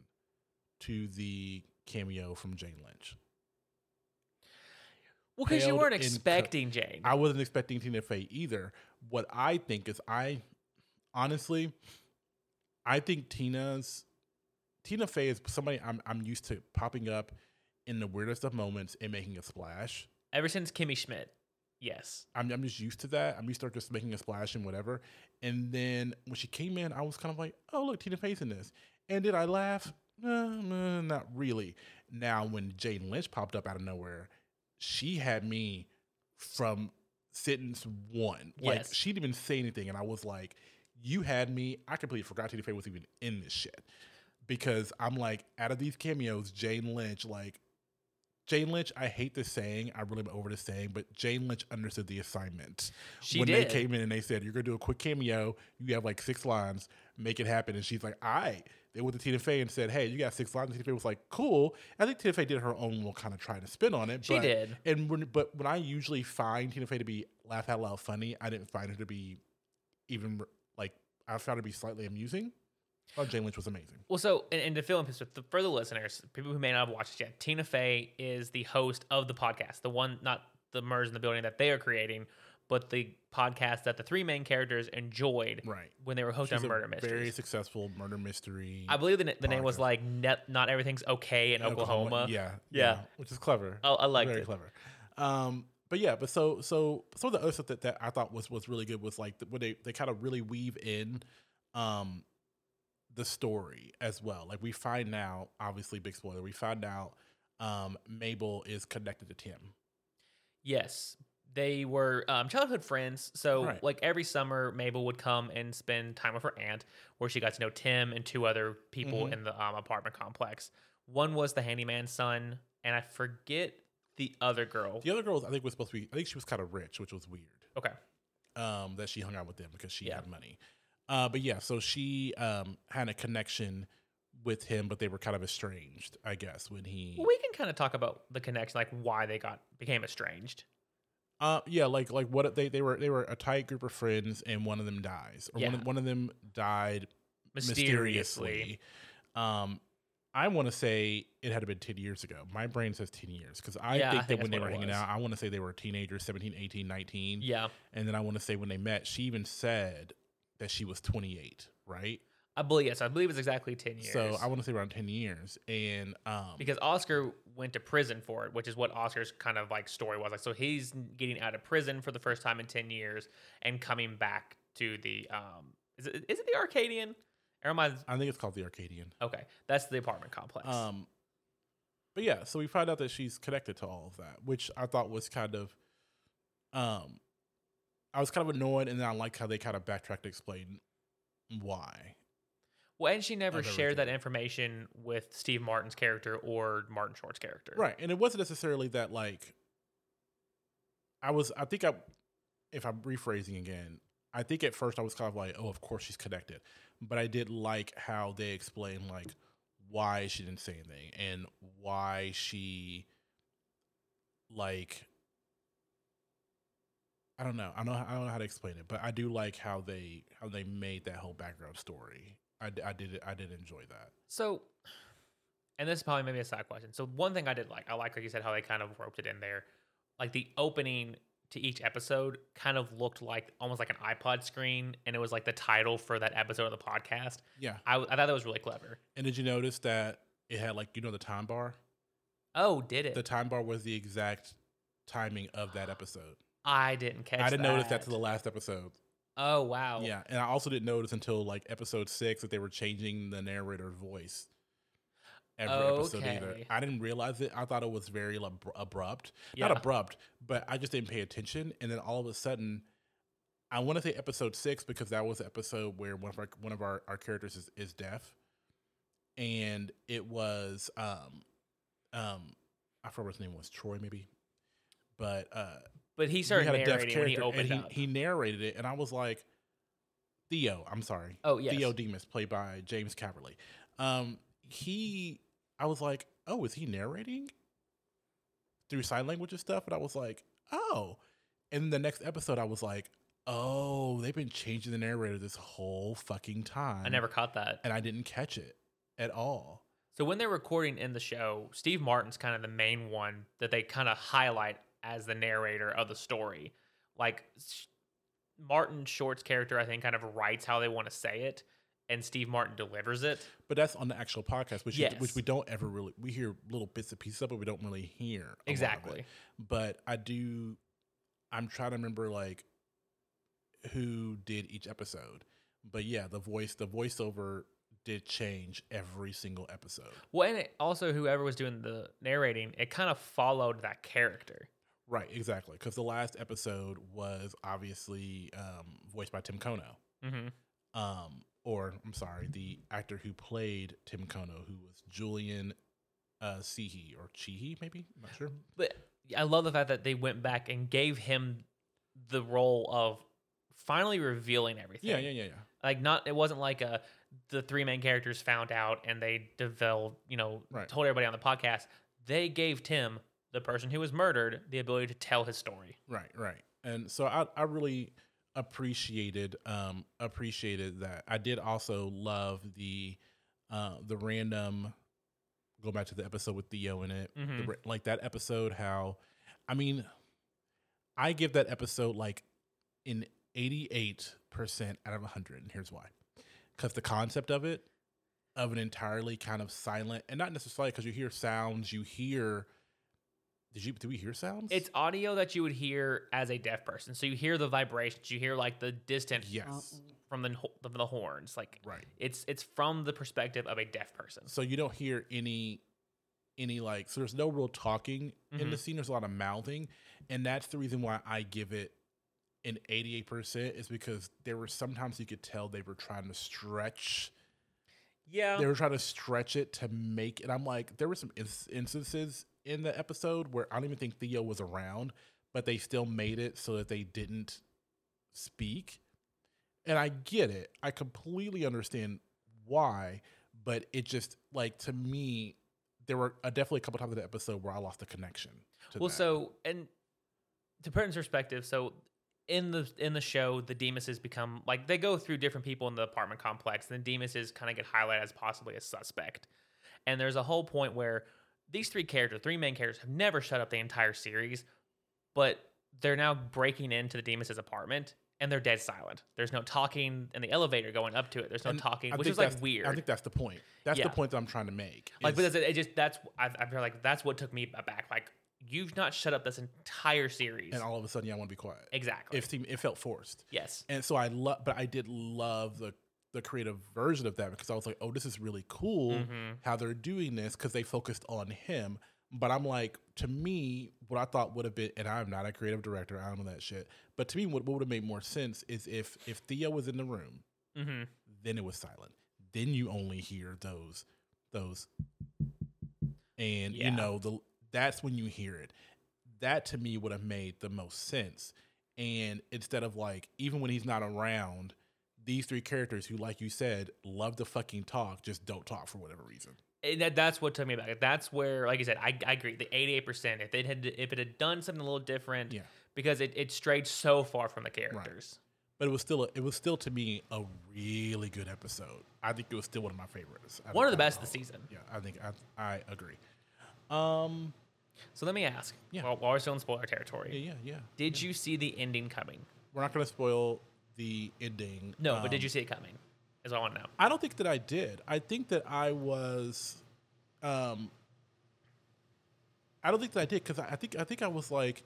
to the cameo from Jane Lynch. Well, because you weren't in co- expecting Jane. I wasn't expecting Tina Fey either. What I think is, I honestly, I think Tina's Tina Fey is somebody I'm I'm used to popping up in the weirdest of moments and making a splash. Ever since Kimmy Schmidt, yes. I'm I'm just used to that. I'm used to just making a splash and whatever. And then when she came in, I was kind of like, oh look, Tina Fey's in this. And did I laugh? No, no, not really. Now when Jane Lynch popped up out of nowhere, she had me from sentence one. Like Yes. she didn't even say anything, and I was like, you had me. I completely forgot Tina Fey was even in this shit because I'm like, out of these cameos, Jane Lynch, like Jane Lynch, I hate this saying. I really am over this saying, but Jane Lynch understood the assignment. She when did. they came in and they said, You're gonna do a quick cameo, you have like six lines, make it happen. And she's like, I they went to Tina Fey and said, Hey, you got six lines. And Tina Fey was like, Cool. I think Tina Fey did her own little kind of try to spin on it. She but, did. And when but when I usually find Tina Fey to be laugh out loud funny, I didn't find her to be even like I found her to be slightly amusing. I thought Jane Lynch was amazing. Well, so and, and to fill in perspective for the listeners, people who may not have watched it yet, Tina Fey is the host of the podcast, the one not the Murders in the Building that they are creating, but the podcast that the three main characters enjoyed Right. when they were hosting She's a murder mysteries. very successful murder mystery. I believe the, the name was like net, "Not Everything's Okay in Oklahoma." Yeah, Yeah. which is clever. Oh, I like it. Very clever. Um, but yeah, but so so some of the other stuff that, that I thought was was really good was like the, when they they kind of really weave in, um, the story as well. Like we find out, obviously, big spoiler. We find out, um, Mabel is connected to Tim. Yes, they were um, childhood friends. So, Right. like every summer, Mabel would come and spend time with her aunt, where she got to know Tim and two other people Mhm. in the um, apartment complex. One was the handyman's son, and I forget the other girl. The other girl, was, I think, was supposed to be. I think she was kind of rich, which was weird. Okay. Um, that she hung out with them because she Yeah. had money. Uh, but yeah, so she um had a connection with him, but they were kind of estranged, I guess, when he. Well, we can kind of talk about the connection, like why they got became estranged. Uh, yeah, like like what they they were they were a tight group of friends, and one of them dies, or one Yeah. of, one of them died Mysteriously. mysteriously. Um, I want to say it had to been 10 years ago. My brain says 10 years because I Yeah, think that think when they were hanging was. out, I want to say they were teenagers, 17, 18, 19. Yeah. And then I want to say when they met, she even said that she was 28, right? I believe yes, I believe it's exactly ten years. So I want to say around 10 years. And um, because Oscar went to prison for it, which is what Oscar's kind of like story was like. So he's getting out of prison for the first time in ten years and coming back to the um is it is it the Arcadian? Or am I I think it's called the Arcadian. okay? That's the apartment complex. Um, but yeah, so we find out that she's connected to all of that, which I thought was kind of, um, I was kind of annoyed, and then I like how they kind of backtracked to explain why. Well, and she never shared that information with Steve Martin's character or Martin Short's character. Right, and it wasn't necessarily that like. I was, I think I, if I'm rephrasing again, I think at first I was kind of like, oh, of course she's connected, but I did like how they explained like why she didn't say anything and why she, like, I don't know, I don't, know, I don't know how to explain it, but I do like how they how they made that whole background story. I, I did I did enjoy that. So, and this is probably maybe a side question. So one thing I did like, I like like you said how they kind of roped it in there, like the opening to each episode kind of looked like almost like an iPod screen, and it was like the title for that episode of the podcast. Yeah, I, I thought that was really clever. and did you notice that it had like you know the time bar? Oh, did it? the time bar was the exact timing of that episode. I didn't catch. I didn't notice that that to the last episode. Oh wow. Yeah, and I also didn't notice until like episode six that they were changing the narrator's voice every episode either. Okay. I didn't realize it. I thought it was very ab- abrupt, Yeah. not abrupt, but I just didn't pay attention. And then all of a sudden, I want to say episode six because that was the episode where one of our one of our, our characters is, is deaf, and it was um um I forgot what his name was Troy maybe, but uh But he started had a deaf narrating when he opened and up. he, he narrated it, and I was like, Theo, I'm sorry, oh yes. Theo Dimas, played by James Caverly. Um, he, I was like, oh, is he narrating through sign language and stuff? And I was like, oh. And the next episode, I was like, oh, they've been changing the narrator this whole fucking time. I never caught that. and I didn't catch it at all. So when they're recording in the show, Steve Martin's kind of the main one that they kind of highlight as the narrator of the story. Like sh- Martin Short's character, I think, kind of writes how they want to say it, and Steve Martin delivers it. But that's on the actual podcast, which you- which we don't ever really we hear little bits and pieces of, but we don't really hear a lot of it. Exactly. but I do. I'm trying to remember like who did each episode, but yeah, the voice, the voiceover did change every single episode. Well, and it, also whoever was doing the narrating, it kind of followed that character. Right, exactly. Because the last episode was obviously um, voiced by Tim Kono, Mm-hmm. um, or I'm sorry, the actor who played Tim Kono, who was Julian uh, Seehee or Cheehee, maybe. I'm not sure. But I love the fact that they went back and gave him the role of finally revealing everything. Yeah, yeah, yeah, yeah. like not it wasn't like a the three main characters found out and they developed you know Right. told everybody on the podcast they gave tim the person who was murdered the ability to tell his story Right, right. And so I, I really appreciated um appreciated that. I did also love the uh the random go back to the episode with Theo in it. the Mhm. ra- like that episode how I mean I give that episode like an 88% out of 100 and here's why. Cuz the concept of it of an entirely kind of silent and not necessarily cuz you hear sounds, you hear did you do we hear sounds? it's audio that you would hear as a deaf person so you hear the vibrations you hear like the distant yes. from the, from the horns like Right. it's it's from the perspective of a deaf person So you don't hear any any like so there's no real talking in Mm-hmm. the scene. There's a lot of mouthing, and that's the reason why I give it an 88 percent is because there were sometimes you could tell they were trying to stretch Yeah. they were trying to stretch it to make it. I'm like, there were some instances in the episode where I don't even think Theo was around, but they still made it so that they didn't speak. And I get it. I completely understand why, but it just like to me, there were uh, definitely a couple times in the episode where I lost the connection. To Well, that. so and to put in perspective, so in the in the show, the Dimases become like they go through different people in the apartment complex, and the Dimases kind of get highlighted as possibly a suspect. And there's a whole point where these three characters, three main characters, have never shut up the entire series, but they're now breaking into the Dimases' apartment. And they're dead silent. There's no talking in the elevator going up to it. There's no And talking, I which is like weird. I think that's the point. That's Yeah. the point that I'm trying to make. Like, it, it just that's I, I feel like that's what took me aback. Like, you've not shut up this entire series. and all of a sudden, yeah, I want to be quiet. exactly. It seemed it felt forced. yes. and so I love, but I did love the the creative version of that because I was like, oh, this is really cool Mhm. how they're doing this because they focused on him. But I'm like, to me, what I thought would have been, and I'm not a creative director, I don't know that shit. But to me, what, what would have made more sense is if if Theo was in the room, Mm-hmm. then it was silent. Then you only hear those those, and Yeah. you know the that's when you hear it. That to me would have made the most sense. And instead of like, even when he's not around, these three characters who, like you said, love to fucking talk, just don't talk for whatever reason. And that, that's what took me back. That's where, like I said, I, I agree. The eighty-eight percent. If it had, if it had done something a little different, Yeah. because it, it strayed so far from the characters. But it was still, a, it was still to me a really good episode. I think it was still one of my favorites. I One of the best of the season. Yeah, I think I, I agree. Um, So let me ask. Yeah. While, while we're still in spoiler territory, yeah, yeah, yeah. did you see the ending coming? We're not going to spoil the ending. No, but did Um, you see it coming? Is what I want to know. I don't think that I did. I think that I was, um, I don't think that I did because I, I think I think I was like,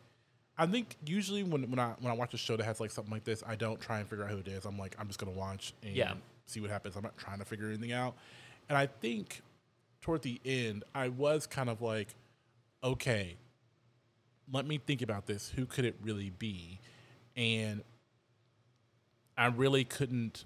I think usually when when I when I watch a show that has like something like this, I don't try and figure out who it is. I'm like, I'm just gonna watch and Yeah. see what happens. I'm not trying to figure anything out. And I think toward the end, I was kind of like, okay, let me think about this. Who could it really be? And I really couldn't.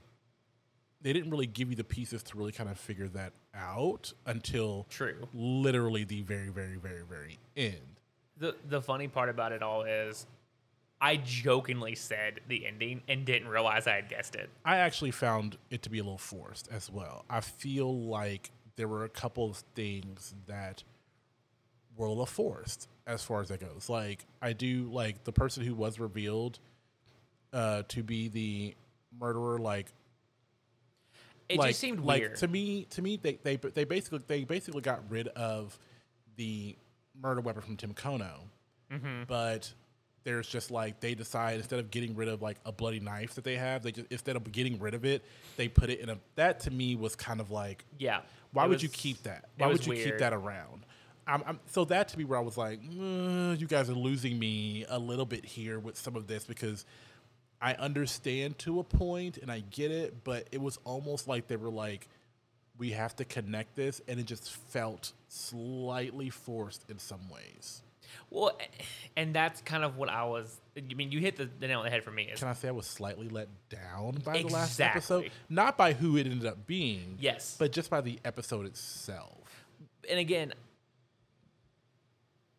They didn't really give you the pieces to really kind of figure that out until True. literally the very, very, very, very end. The the funny part about it all is, I jokingly said the ending and didn't realize I had guessed it. I actually found it to be a little forced as well. I feel like there were a couple of things that were a little forced as far as that goes. Like I do like the person who was revealed uh, to be the murderer. Like It like, just seemed like weird. to me. To me, they they they basically they basically got rid of the murder weapon from Tim Kono, Mm-hmm. but there's just like they decide instead of getting rid of like a bloody knife that they have, they just instead of getting rid of it, they put it in a. That to me was kind of like, yeah. why would you keep that? Why would you keep that around? I'm, I'm, so that to me where I was like, "Mm, you guys are losing me a little bit here with some of this because I understand to a point and I get it, but it was almost like they were like, we have to connect this, and it just felt slightly forced in some ways. Well, and that's kind of what I was. I mean, you hit the, the nail on the head for me. Can I say I was slightly let down by the last episode? Not by who it ended up being, yes, but just by the episode itself. and again,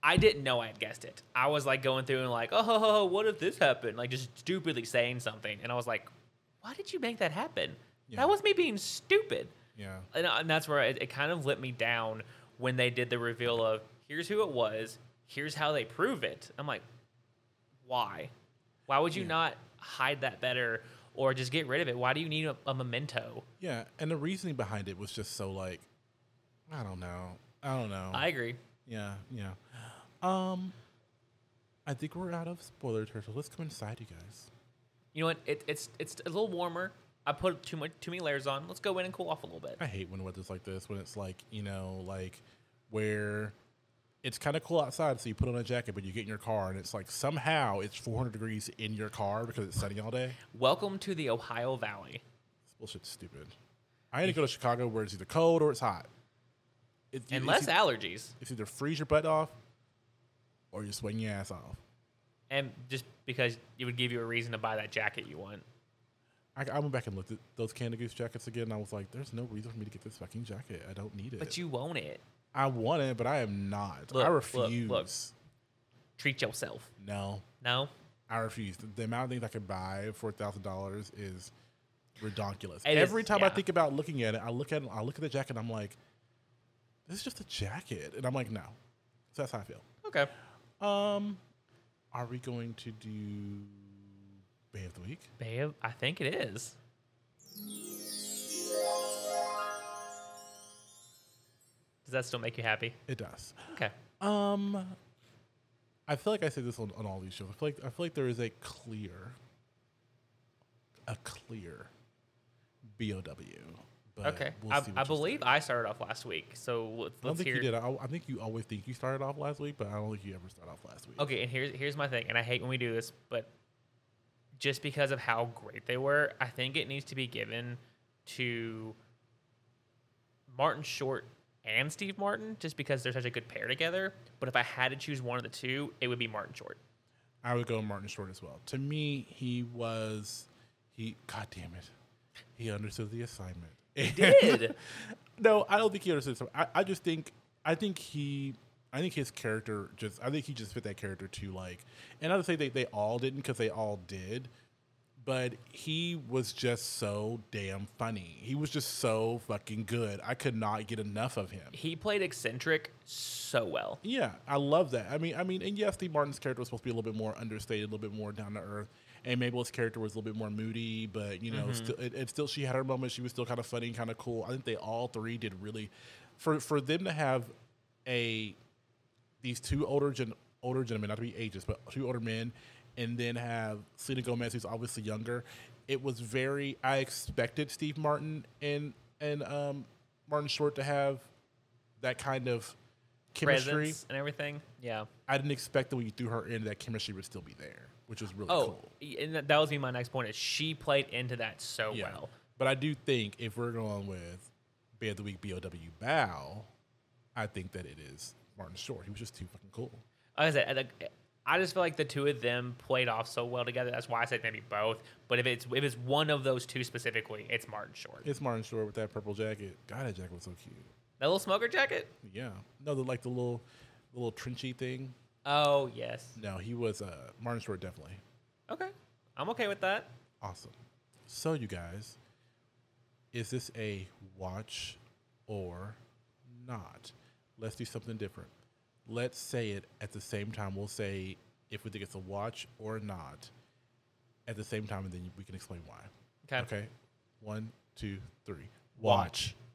I didn't know I had guessed it. I was like going through and like, oh, ho, ho, ho, what if this happened? Like just stupidly saying something, and I was like, why did you make that happen? Yeah. That was me being stupid. Yeah. and, uh, and that's where it, it kind of let me down when they did the reveal of here's who it was, here's how they prove it. I'm like, why? Why would you Yeah. not hide that better or just get rid of it? Why do you need a, a memento? Yeah, and the reasoning behind it was just so like, I don't know, I don't know. I agree. yeah, yeah. Um, I think we're out of spoiler territory. Let's come inside, you guys. You know what? It, it's it's a little warmer. I put too much too many layers on. Let's go in and cool off a little bit. I hate when weather's like this when it's like you know like where it's kind of cool outside, so you put on a jacket, but you get in your car and it's like somehow it's 400 degrees in your car because it's sunny all day. Welcome to the Ohio Valley. This bullshit's stupid. I need to go to Chicago where it's either cold or it's hot. And less allergies, It's either freeze your butt off, or you're sweating your ass off. and just because it would give you a reason to buy that jacket you want. I, I went back and looked at those Canada Goose jackets again, and I was like, "There's no reason for me to get this fucking jacket. I don't need it. But you want it. I want it, but I am not. Look, I refuse. look. Treat yourself. No, No. I refuse. The, the amount of things I could buy for thousand dollars is ridiculous. It is, Every time I think about looking at it, I look at it, I look at the jacket, and I'm like, "This is just a jacket," and I'm like, "No." So that's how I feel. Okay. Um, are we going to do Bae of the Week? Babe, I think it is. Does that still make you happy? It does. Okay. Um, I feel like I say this on, on all these shows. I feel like I feel like there is a clear, a clear BOW. Okay. we'll I, I believe. I started off last week, so let's, I don't think hear. you did. I, I think you always think you started off last week, but I don't think you ever start off last week. Okay, and here's here's my thing, and I hate when we do this, but just because of how great they were, I think it needs to be given to Martin Short and Steve Martin, just because they're such a good pair together. But if I had to choose one of the two, it would be Martin Short. I would go Martin Short as well. To me, he was he. God damn it, he understood the assignment. Did no, I don't think he understood. Something. I, I just think I think he I think his character just I think he just fit that character too. Like, and not to say they they all didn't because they all did, but he was just so damn funny. He was just so fucking good. I could not get enough of him. he played eccentric so well? Yeah, I love that. I mean, I mean, and yes, Steve Martin's character was supposed to be a little bit more understated, a little bit more down to earth, and Mabel's character was a little bit more moody, but you know, still, it, it still she had her moments. She was still kind of funny, and kind of cool. I think they all three did really, for for them to have a these two older gen older gentlemen, not to be ages, but two older men, and then have Selena Gomez, who's obviously younger. It was very. I expected Steve Martin and and um, Martin Short to have that kind of chemistry. Presence and everything. Yeah. I didn't expect that when you threw her in, that chemistry would still be there, which was really Oh, cool. and that, was be my next point. Is she played into that so Yeah. well? But I do think if we're going with Bae of the Week BOW Bow, I think that it is Martin Short. He was just too fucking cool. Like I said, I- I just feel like the two of them played off so well together. That's why I said maybe both. But if it's if it's one of those two specifically, it's Martin Short. It's Martin Short with that purple jacket. God, that jacket was so cute. That little smoker jacket. Yeah. No, the like the little the little trenchy thing. Oh yes. No, he was uh Martin Short definitely. Okay, I'm okay with that. Awesome. So you guys, is this a watch or not? Let's do something different. Let's say it at the same time. We'll say if we think it's a watch or not at the same time, and then we can explain why. Okay. Okay. One, two, three. Watch. Yay!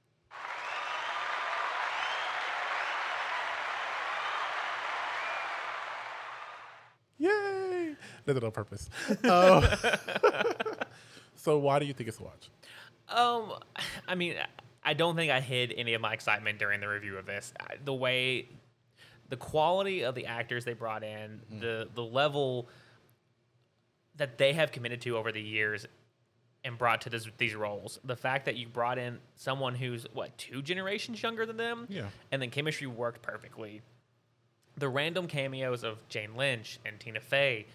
Did it on purpose. Um, so why do you think it's a watch? Um, I mean, I don't think I hid any of my excitement during the review of this. The way, the quality of the actors they brought in, the the level that they have committed to over the years and brought to this, these roles. The fact that you brought in someone who's what two generations younger than them, Yeah. and then chemistry worked perfectly. The random cameos of Jane Lynch and Tina Fey.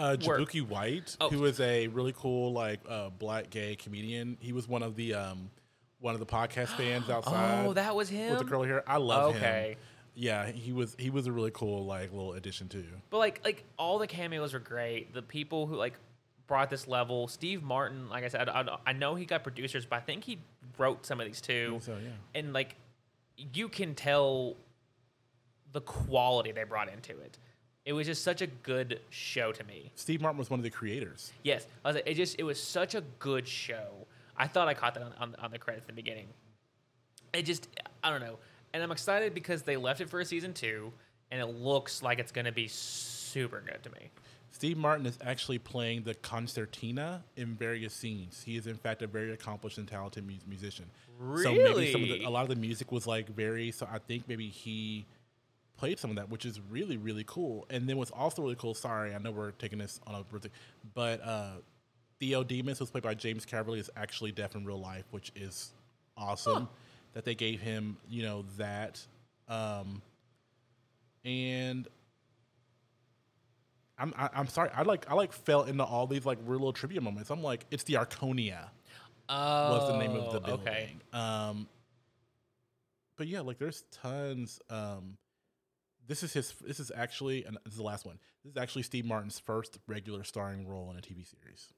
Uh, Work. Jaboukie White, Oh. who is a really cool like uh, black gay comedian. He was one of the um, one of the podcast fans outside. Oh, that was him. with the curly hair. I love him. Okay. Yeah, he was he was a really cool like little addition too. But like like all the cameos were great. The people who like brought this level, Steve Martin, like I said, I, I know he got producers, but I think he wrote some of these too. So yeah, And like you can tell the quality they brought into it. It was just such a good show to me. Steve Martin was one of the creators. Yes, I was like, it just it was such a good show. I thought I caught that on, on, on the credits in the beginning. It just I don't know, and I'm excited because they left it for a season two, and it looks like it's gonna be super good to me. Steve Martin is actually playing the concertina in various scenes. He is in fact a very accomplished and talented mu- musician. So maybe some of the, Really? a lot of the music was like very. So I think maybe he played some of that, which is really really cool. And then what's also really cool. Sorry, I know we're taking this on a birthday, but uh, Theo Dimas was played by James Caverly is actually deaf in real life, which is awesome. that they gave him, you know, that. Um, and I'm I, I'm sorry, I like I like fell into all these like real little trivia moments. I'm like, it's the Arconia Oh, was the name of the building. Okay. Um, but yeah, like there's tons. Um, this is his. This is actually, and this is the last one. This is actually Steve Martin's first regular starring role in a TV series.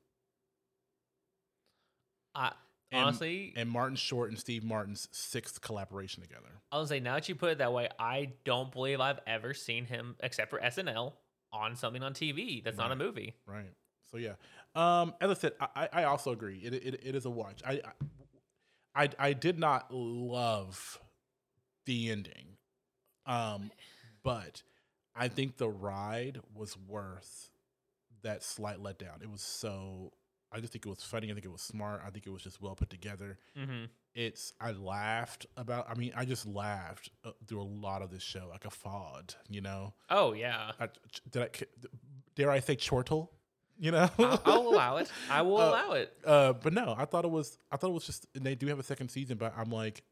I, And- honestly, and Martin Short and Steve Martin's sixth collaboration together. I was say now that you put it that way, I don't believe I've ever seen him except for SNL on something on TV that's not a movie. Right. So yeah. Um, as I said, I, I I also agree. It, it it is a watch. I, I I I did not love the ending, um, but I think the ride was worth that slight letdown. It was so. I just think it was funny. I think it was smart. I think it was just well put together. Mm-hmm. It's. I laughed about. I mean, I just laughed uh, through a lot of this show, like a fod. You know. Oh yeah, I, did I? Dare I say chortle? You know. I'll, I'll allow it. I will Uh, allow it. Uh, but no, I thought it was. I thought it was just. And they do have a second season, but I'm like,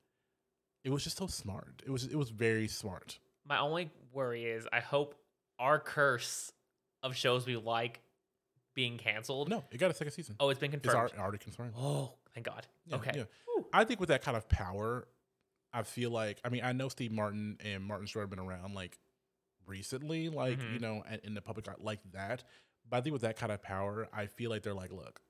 it was just so smart. It was. It was very smart. My only worry is I hope our curse of shows we like being canceled. No, it got a second season. Oh, it's been it's confirmed. al- already confirmed. Oh, thank God. Yeah, okay. yeah. I think with that kind of power, I feel like. I mean, I know Steve Martin and Martin Short have been around like recently, like Mhm. you know, in- the public like that. But I think with that kind of power, I feel like they're like, look,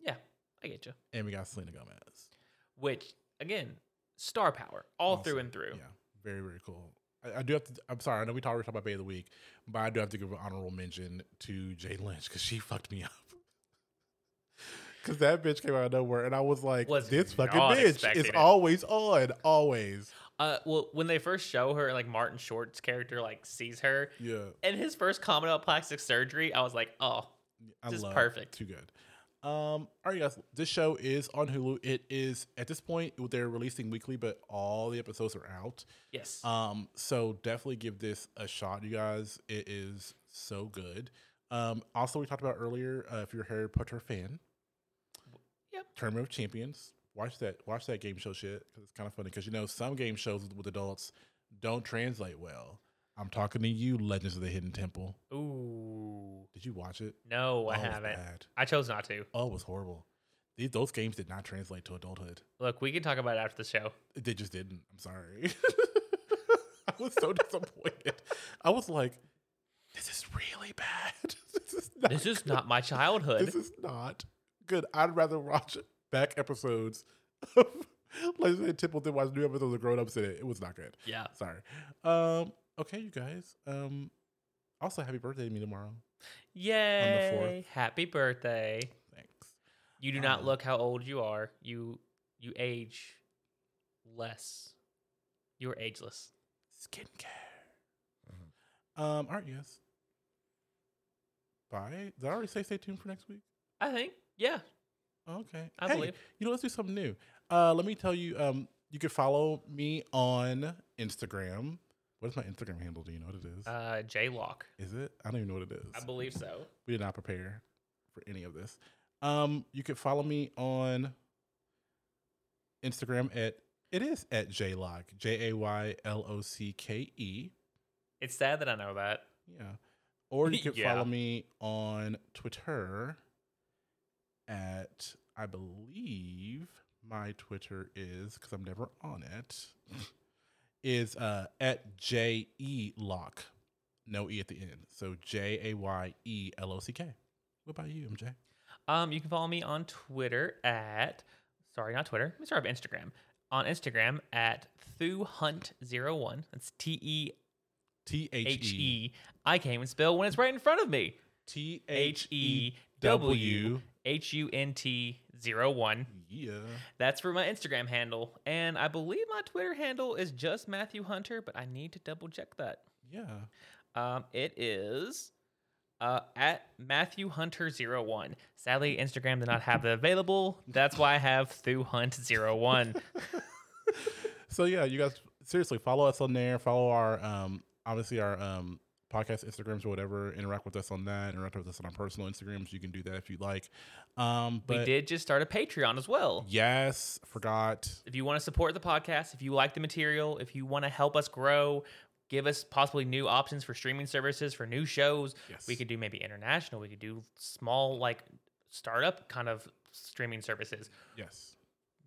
Yeah, I get you. and we got Selena Gomez. Which again, star power all through and through. Yeah, very very cool. I, I do have to. I'm sorry. I know we talked, we talked about Bae of the Week, but I do have to give an honorable mention to Jane Lynch because she fucked me up. Because that bitch came out of nowhere, and I was like, Was "This fucking bitch is it. always on, always." Uh, well, when they first show her, like Martin Short's character, like sees her, Yeah, and his first comment about plastic surgery, I was like, oh, I Just love perfect. Too good. Um, all right, guys. This show is on Hulu. It is at this point they're releasing weekly, but all the episodes are out. yes. Um, so definitely give this a shot, you guys. It is so good. Um, also we talked about earlier, uh, if you're a Harry Potter fan, Yep. Tournament of Champions. Watch that. Watch that game show shit because it's kind of funny. Because you know some game shows with, with adults don't translate well. I'm talking to you, Legends of the Hidden Temple. Ooh, Did you watch it? no, I Oh, haven't. I chose not to. Oh, it was horrible. These, those games did not translate to adulthood. Look, we can talk about it after the show. They just didn't. I'm sorry. I was so disappointed. I was like, this is really bad. this is not This is not my childhood. this is not good. I'd rather watch back episodes of like say Temple than watch new episodes of Grown Ups in it. It was not good. yeah. Sorry. Um, okay, you guys. Um also happy birthday to me tomorrow. Yay! Happy birthday. Thanks. You do not Um, look how old you are. You you age less. You are ageless. Skincare. Um, all right, yes. Bye. Did I already say stay tuned for next week? I think. Yeah, Okay. I Hey, believe. You know, let's do something new. Uh, let me tell you. Um, you can follow me on Instagram. What is my Instagram handle? Do you know what it is? Uh, J Lock. is it? I don't even know what it is. I believe so. we did not prepare for any of this. Um, you can follow me on Instagram at it is at J Lock j a y l o c k e. It's sad that I know that. Yeah. Or you can Yeah. follow me on Twitter at, I believe my Twitter is, because I'm never on it, is uh, at J E Lock. No E at the end. So J A Y E L O C K. What about you, MJ? Um, you can follow me on Twitter at sorry, not Twitter. Let me start with Instagram. On Instagram at ThuHunt01. That's T E T H E. I can't even spell when it's right in front of me. T H E W. H U N T zero one. Yeah. That's for my Instagram handle. And I believe my Twitter handle is just Matthew Hunter, but I need to double check that. Yeah. Um, it is uh, at Matthew Hunter 01. Sadly, Instagram did not have that available. That's why I have Thu Hunt 01. so yeah, you guys seriously follow us on there. Follow our um obviously our um podcast Instagrams or whatever. Interact with us on that. Interact with us on our personal Instagrams. You can do that if you'd like. Um, but we did just start a Patreon as well. Yes, forgot. If you want to support the podcast, if you like the material, if you want to help us grow, give us possibly new options for streaming services, for new shows. Yes. We could do maybe international. We could do small, like startup kind of streaming services. Yes.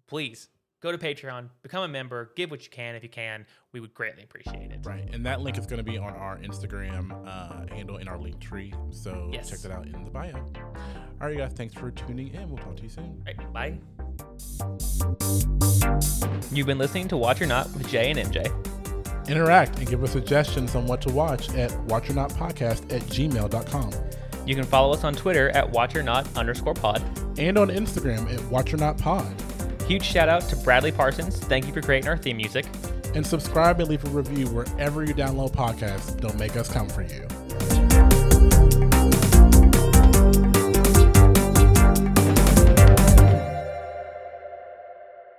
Please go to Patreon, become a member, give what you can if you can. We would greatly appreciate it. Right. And that link is going to be on our Instagram uh, handle in our link tree. So Yes. check that out in the bio. All right, guys. Thanks for tuning in. We'll talk to you soon. All right, bye. You've been listening to Watch or Not with Jay and MJ. Interact and give us suggestions on what to watch at watchornotpodcast at gmail.com You can follow us on Twitter at Watch or Not underscore pod. and on Instagram at watchornotpod. Huge shout out to Bradley Parsons. Thank you for creating our theme music. And subscribe and leave a review wherever you download podcasts. Don't make us come for you.